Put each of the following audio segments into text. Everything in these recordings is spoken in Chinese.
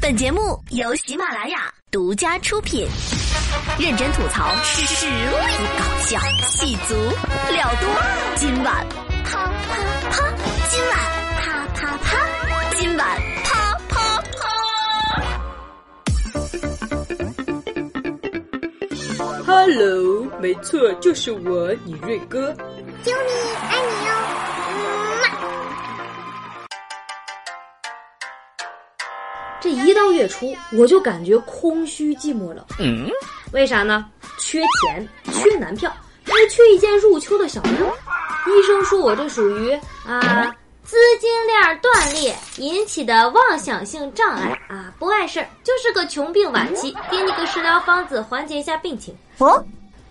本节目由喜马拉雅独家出品，认真吐槽，实力搞笑，戏足料多。今晚啪啪啪，今晚啪啪啪，今晚啪啪啪。Hello，没错，就是我，你瑞哥。啾咪，爱你这一到月初，我就感觉空虚寂寞冷。嗯，为啥呢？缺钱，缺男票，还缺一件入秋的小衣。医生说我这属于啊资金链断裂引起的妄想性障碍啊，不碍事儿，就是个穷病晚期，给你个食疗方子缓解一下病情。哦，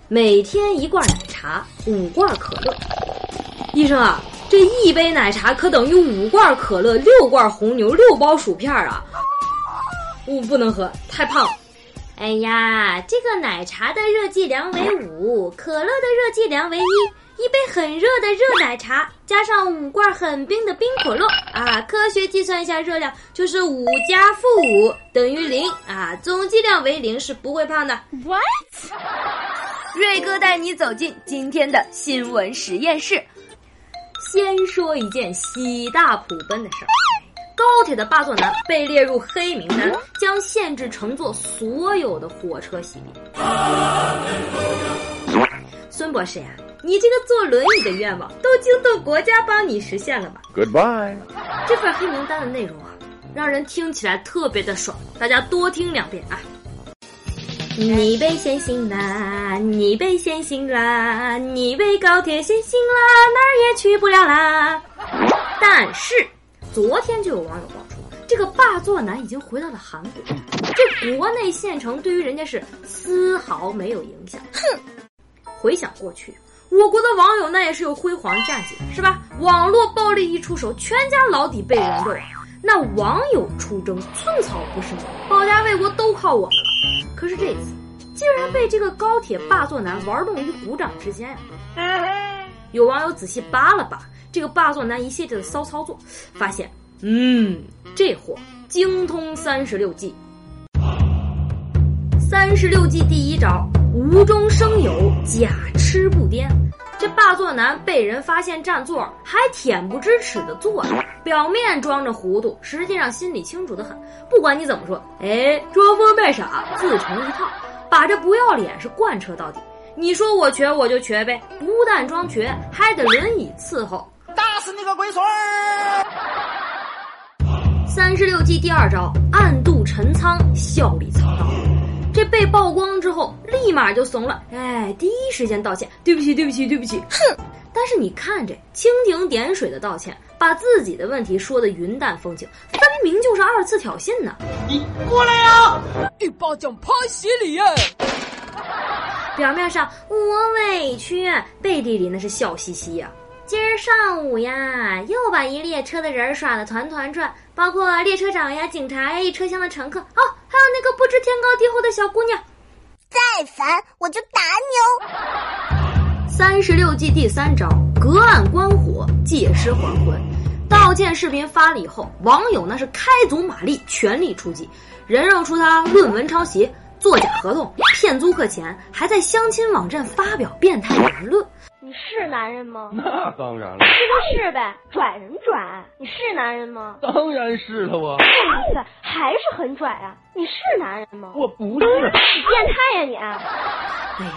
每天一罐奶茶，五罐可乐。医生啊，这一杯奶茶可等于五罐可乐，六罐红牛，六包薯片啊！我不能喝，太胖。哎呀，这个奶茶的热计量为五，可乐的热计量为一。一杯很热的热奶茶，加上五罐很冰的冰可乐啊，科学计算一下热量，就是五加负五等于零啊，总计量为零是不会胖的。What？瑞哥带你走进今天的新闻实验室。先说一件喜大普奔的事儿。高铁的霸座男被列入黑名单，将限制乘坐所有的火车席别。孙博士呀，你这个坐轮椅的愿望都惊动国家帮你实现了吧？Goodbye。这份黑名单的内容啊，让人听起来特别的爽，大家多听两遍啊。你被限行啦，你被限行啦，你被高铁限行啦，哪儿也去不了啦。但是。昨天就有网友爆出，这个霸座男已经回到了韩国，这国内县城对于人家是丝毫没有影响。哼，回想过去，我国的网友那也是有辉煌战绩，是吧？网络暴力一出手，全家老底被人肉，那网友出征，寸草不生，保家卫国都靠我们了。可是这次，竟然被这个高铁霸座男玩弄于股掌之间呀！有网友仔细扒了扒。这个霸座男一系列的骚操作，发现，嗯，这货精通三十六计。三十六计第一招，无中生有，假痴不癫。这霸座男被人发现占座，还恬不知耻的坐着，表面装着糊涂，实际上心里清楚的很。不管你怎么说，哎，装疯卖傻，自成一套，把这不要脸是贯彻到底。你说我瘸，我就瘸呗，不但装瘸，还得轮椅伺候。是你个龟孙儿！三十六计第二招，暗度陈仓，笑里藏刀。这被曝光之后，立马就怂了，哎，第一时间道歉，对不起，对不起，对不起。哼！但是你看这蜻蜓点水的道歉，把自己的问题说的云淡风轻，分明就是二次挑衅呢。你过来呀！一巴掌拍死你呀！表面上我委屈，背地里那是笑嘻嘻呀。今儿上午呀，又把一列车的人耍得团团转，包括列车长呀、警察呀、一车厢的乘客，哦，还有那个不知天高地厚的小姑娘。再烦我就打你哦！三十六计第三招，隔岸观火，借尸还魂。道歉视频发了以后，网友那是开足马力，全力出击，人肉出他论文抄袭、作假合同、骗租客钱，还在相亲网站发表变态言论。你是男人吗？那当然了，是就是呗，拽什么拽？你是男人吗？当然是了，我。哇塞，还是很拽啊！你是男人吗？我不是。你变态呀你！哎呀，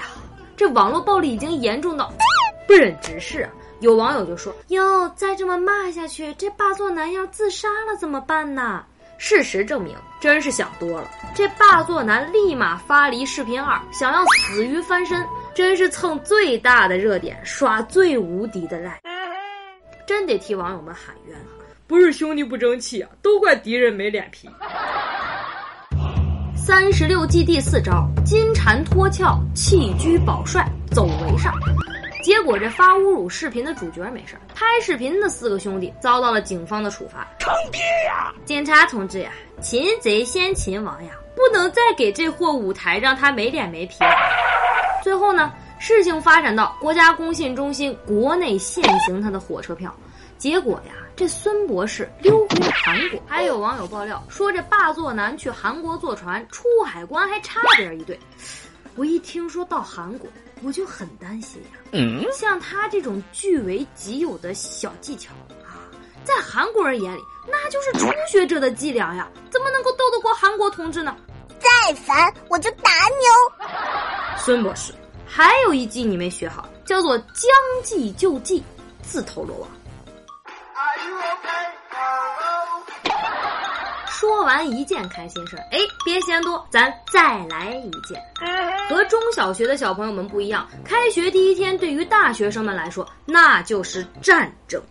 这网络暴力已经严重到 不忍直视啊！有网友就说：“哟，再这么骂下去，这霸座男要自杀了怎么办呢？”事实证明，真是想多了。这霸座男立马发离视频二，想要死鱼翻身。真是蹭最大的热点，耍最无敌的赖，真得替网友们喊冤啊！不是兄弟不争气啊，都怪敌人没脸皮。三十六计第四招，金蝉脱壳，弃车保帅，走为上。结果这发侮辱视频的主角没事拍视频的四个兄弟遭到了警方的处罚。坑爹呀！警察同志呀，擒贼先擒王呀，不能再给这货舞台，让他没脸没皮。最后呢，事情发展到国家工信中心国内限行他的火车票，结果呀，这孙博士溜回了韩国。还有网友爆料说，这霸座男去韩国坐船出海关还差点一对。我一听说到韩国，我就很担心呀。嗯，像他这种据为己有的小技巧啊，在韩国人眼里那就是初学者的伎俩呀，怎么能够斗得过韩国同志呢？再烦我就打你哦，孙博士。还有一计你没学好，叫做将计就计，自投罗网。说完一件开心事儿，哎，别嫌多，咱再来一件。和中小学的小朋友们不一样，开学第一天对于大学生们来说，那就是战争。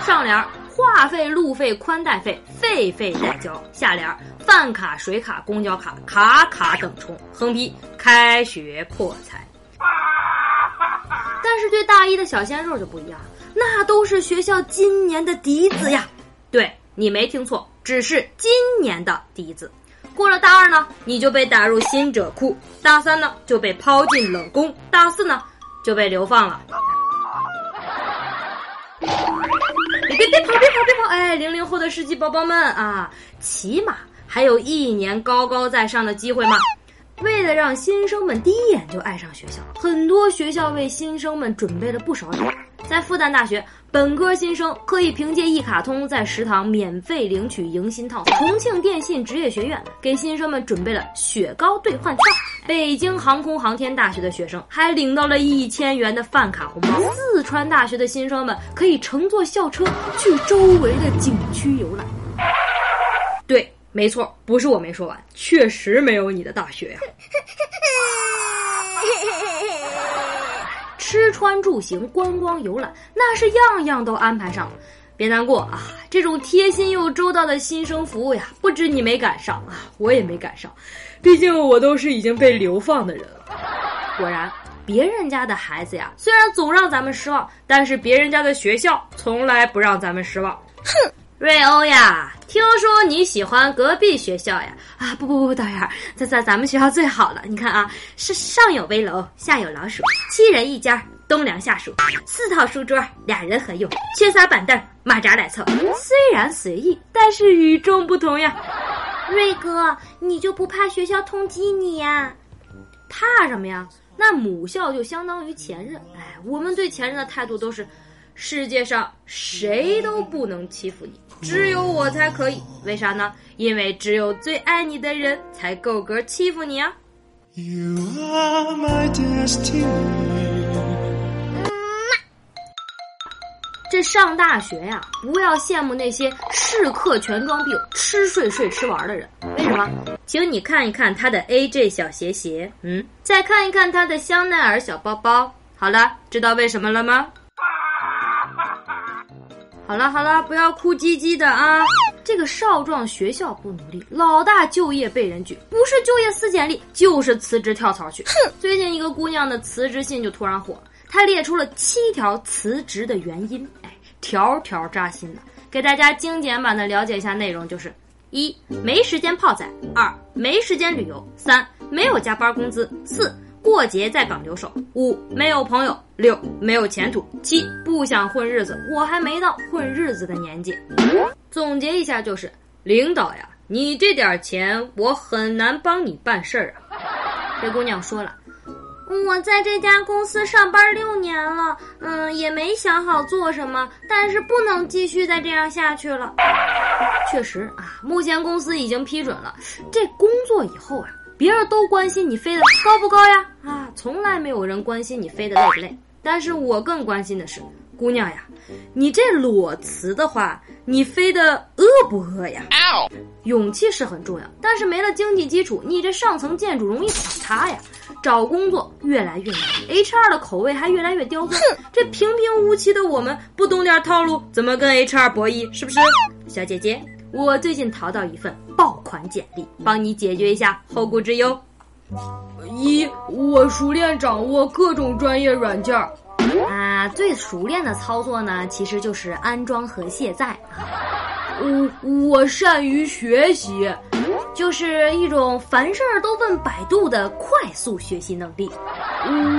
上联：话费、路费、宽带费，费费代交。下联：饭卡、水卡、公交卡，卡卡等充。横批：开学破财。但是对大一的小鲜肉就不一样。那都是学校今年的嫡子呀！对你没听错，只是今年的嫡子。过了大二呢，你就被打入新者库；大三呢，就被抛进冷宫；大四呢，就被流放了。别别跑别跑别跑！哎，零零后的世纪宝宝们啊，起码还有一年高高在上的机会吗！为了让新生们第一眼就爱上学校，很多学校为新生们准备了不少礼物。在复旦大学，本科新生可以凭借一卡通在食堂免费领取迎新套餐。重庆电信职业学院给新生们准备了雪糕兑换券。北京航空航天大学的学生还领到了一千元的饭卡红包。四川大学的新生们可以乘坐校车去周围的景区游览。对，没错，不是我没说完，确实没有你的大学呀。吃穿住行、观光游览，那是样样都安排上了。别难过啊，这种贴心又周到的新生服务呀，不止你没赶上啊，我也没赶上。毕竟我都是已经被流放的人了。果然，别人家的孩子呀，虽然总让咱们失望，但是别人家的学校从来不让咱们失望。哼。瑞欧呀，听说你喜欢隔壁学校呀？啊，不不不，导员，在在咱们学校最好了。你看啊，是上有危楼，下有老鼠，七人一间，冬凉夏暑，四套书桌，俩人合用，缺仨板凳，马扎来凑。虽然随意，但是与众不同呀。瑞哥，你就不怕学校通缉你呀？怕什么呀？那母校就相当于前任。哎，我们对前任的态度都是，世界上谁都不能欺负你。只有我才可以，为啥呢？因为只有最爱你的人才够格欺负你啊！You are my destiny. 这上大学呀，不要羡慕那些试课全装病、吃睡睡吃玩的人。为什么？请你看一看他的 AJ 小鞋鞋，嗯，再看一看他的香奈儿小包包。好了，知道为什么了吗？好了好了，不要哭唧唧的啊！这个少壮学校不努力，老大就业被人拒，不是就业撕简历，就是辞职跳槽去。哼！最近一个姑娘的辞职信就突然火了，她列出了七条辞职的原因，哎，条条扎心的。给大家精简版的了解一下内容，就是一没时间泡仔，二没时间旅游，三没有加班工资，四。过节在港留守，五没有朋友，六没有前途，七不想混日子，我还没到混日子的年纪。总结一下就是，领导呀，你这点钱我很难帮你办事儿啊。这姑娘说了，我在这家公司上班六年了，嗯，也没想好做什么，但是不能继续再这样下去了。确实啊，目前公司已经批准了，这工作以后啊。别人都关心你飞得高不高呀？啊，从来没有人关心你飞得累不累。但是我更关心的是，姑娘呀，你这裸辞的话，你飞得饿不饿呀？勇气是很重要，但是没了经济基础，你这上层建筑容易垮塌呀。找工作越来越难，HR 的口味还越来越刁钻。这平平无奇的我们，不懂点套路，怎么跟 HR 博弈？是不是，小姐姐？我最近淘到一份爆款简历，帮你解决一下后顾之忧。一，我熟练掌握各种专业软件儿。啊，最熟练的操作呢，其实就是安装和卸载啊。我我善于学习，就是一种凡事都问百度的快速学习能力。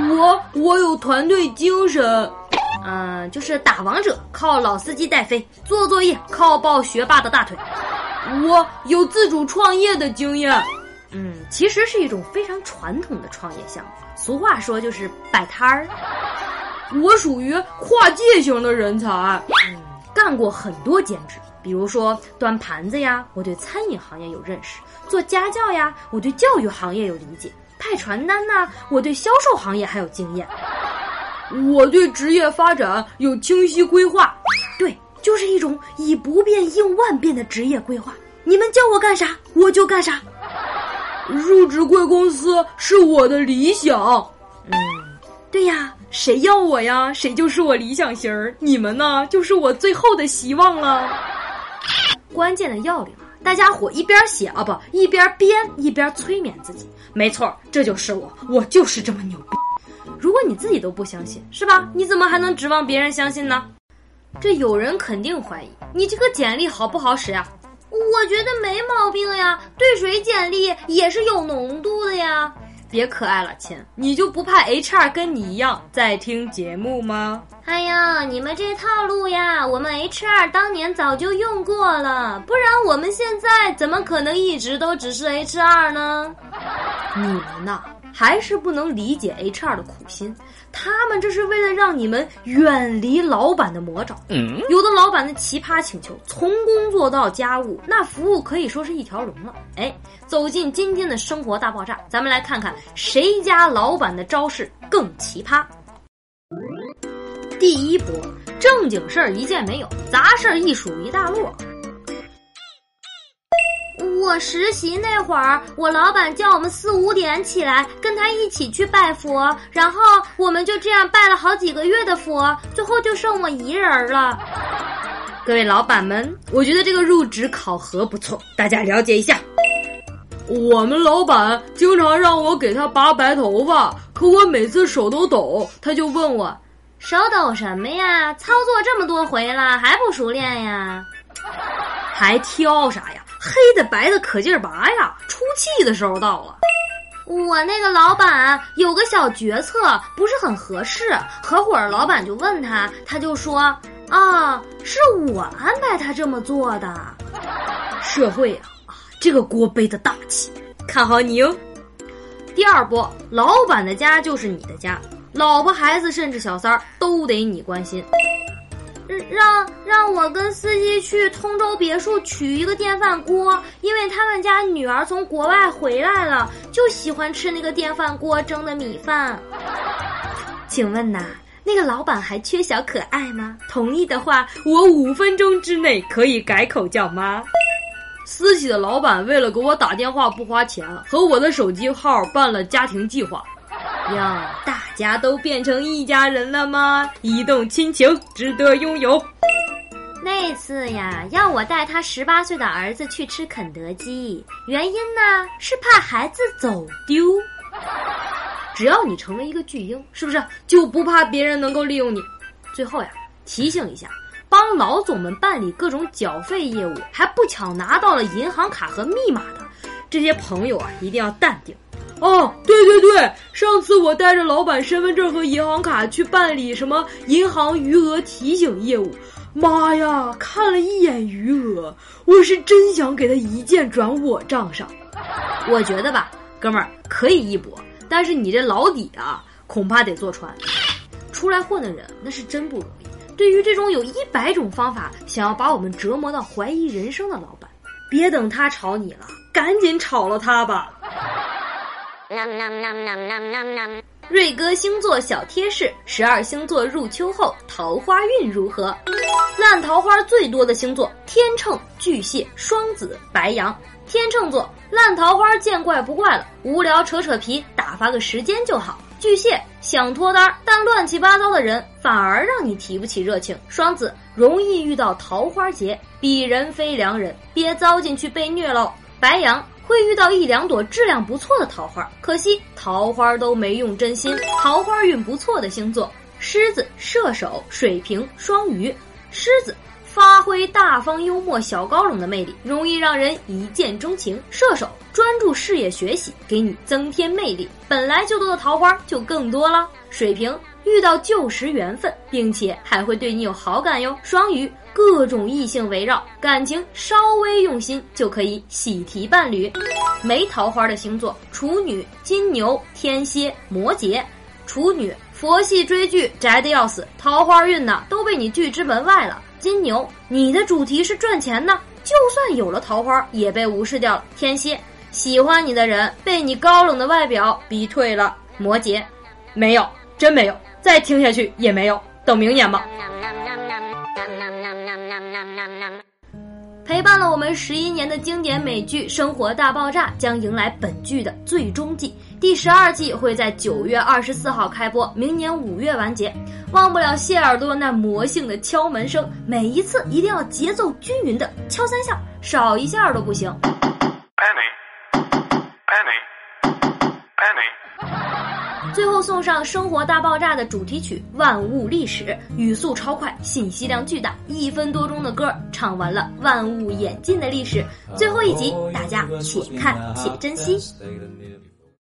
我我有团队精神，嗯，就是打王者靠老司机带飞，做作业靠抱学霸的大腿。我有自主创业的经验，嗯，其实是一种非常传统的创业项目。俗话说就是摆摊儿。我属于跨界型的人才，嗯，干过很多兼职，比如说端盘子呀，我对餐饮行业有认识；做家教呀，我对教育行业有理解；派传单呐，我对销售行业还有经验。我对职业发展有清晰规划，对，就是一种以不变应万变的职业规划。你们叫我干啥，我就干啥。入职贵公司是我的理想。嗯，对呀。谁要我呀？谁就是我理想型儿。你们呢？就是我最后的希望了。关键的要领啊！大家伙一边写啊不，一边编一边催眠自己。没错，这就是我，我就是这么牛逼。如果你自己都不相信，是吧？你怎么还能指望别人相信呢？这有人肯定怀疑你这个简历好不好使呀？我觉得没毛病呀，对水简历也是有浓度的呀。别可爱了，亲，你就不怕 HR 跟你一样在听节目吗？哎呀，你们这套路呀，我们 HR 当年早就用过了，不然我们现在怎么可能一直都只是 HR 呢？你们呐？还是不能理解 HR 的苦心，他们这是为了让你们远离老板的魔爪。有的老板的奇葩请求，从工作到家务，那服务可以说是一条龙了。哎，走进今天的生活大爆炸，咱们来看看谁家老板的招式更奇葩。第一波，正经事儿一件没有，杂事儿一数一大摞。我实习那会儿，我老板叫我们四五点起来跟他一起去拜佛，然后我们就这样拜了好几个月的佛，最后就剩我一人了。各位老板们，我觉得这个入职考核不错，大家了解一下。我们老板经常让我给他拔白头发，可我每次手都抖，他就问我手抖什么呀？操作这么多回了还不熟练呀？还挑啥呀？黑的白的可劲儿拔呀！出气的时候到了。我那个老板有个小决策不是很合适，合伙老板就问他，他就说：“啊，是我安排他这么做的。”社会啊啊，这个锅背的大气，看好你哦。第二波，老板的家就是你的家，老婆孩子甚至小三儿都得你关心。让让我跟司机去通州别墅取一个电饭锅，因为他们家女儿从国外回来了，就喜欢吃那个电饭锅蒸的米饭。请问呐，那个老板还缺小可爱吗？同意的话，我五分钟之内可以改口叫妈。私企的老板为了给我打电话不花钱，和我的手机号办了家庭计划。哟，大家都变成一家人了吗？一动亲情，值得拥有。那次呀，要我带他十八岁的儿子去吃肯德基，原因呢是怕孩子走丢。只要你成为一个巨婴，是不是就不怕别人能够利用你？最后呀，提醒一下，帮老总们办理各种缴费业务，还不巧拿到了银行卡和密码的这些朋友啊，一定要淡定。哦，对对对，上次我带着老板身份证和银行卡去办理什么银行余额提醒业务，妈呀，看了一眼余额，我是真想给他一键转我账上。我觉得吧，哥们儿可以一搏，但是你这老底啊，恐怕得坐船。出来混的人那是真不容易。对于这种有一百种方法想要把我们折磨到怀疑人生的老板，别等他炒你了，赶紧炒了他吧。瑞哥星座小贴士：十二星座入秋后桃花运如何？烂桃花最多的星座：天秤、巨蟹、双子、白羊。天秤座烂桃花见怪不怪了，无聊扯扯皮，打发个时间就好。巨蟹想脱单，但乱七八糟的人反而让你提不起热情。双子容易遇到桃花劫，鄙人非良人，别糟进去被虐喽。白羊。会遇到一两朵质量不错的桃花，可惜桃花都没用真心。桃花运不错的星座：狮子、射手、水瓶、双鱼。狮子发挥。大方幽默小高冷的魅力，容易让人一见钟情。射手专注事业学习，给你增添魅力，本来就多的桃花就更多了。水瓶遇到旧时缘分，并且还会对你有好感哟。双鱼各种异性围绕，感情稍微用心就可以喜提伴侣。没桃花的星座：处女、金牛、天蝎、摩羯。处女佛系追剧宅的要死，桃花运呢都被你拒之门外了。金牛，你的主题是赚钱呢，就算有了桃花也被无视掉了。天蝎，喜欢你的人被你高冷的外表逼退了。摩羯，没有，真没有，再听下去也没有，等明年吧。陪伴了我们十一年的经典美剧《生活大爆炸》将迎来本剧的最终季，第十二季会在九月二十四号开播，明年五月完结。忘不了谢耳朵那魔性的敲门声，每一次一定要节奏均匀的敲三下，少一下都不行。最后送上《生活大爆炸》的主题曲《万物历史》，语速超快，信息量巨大，一分多钟的歌唱完了万物演进的历史。最后一集，大家且看且珍惜。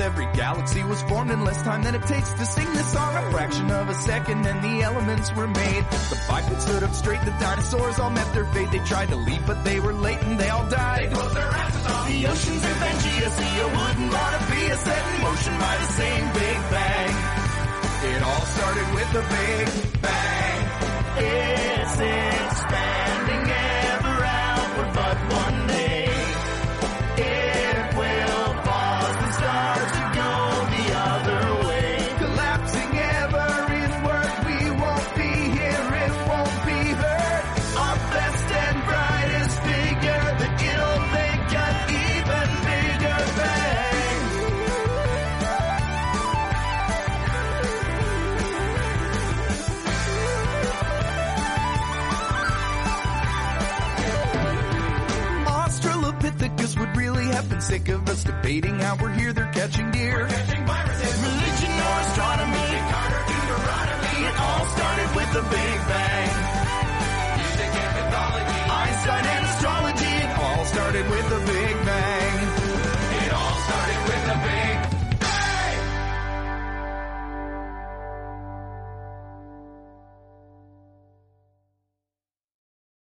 every galaxy was formed in less time than it takes to sing this song. A fraction of a second and the elements were made. The bipeds stood up straight, the dinosaurs all met their fate. They tried to leave, but they were late and they all died. They closed their asses off the oceans and Pangea. See, a wooden Bonavia set in motion by the same Big Bang. It all started with a Big Bang. have been sick of us debating how we're here, they're catching deer. We're catching viruses. Religion or astronomy, Carter, Deuteronomy, it all started with the Big Bang. Music and mythology, Einstein and astrology, it all started with the Big Bang.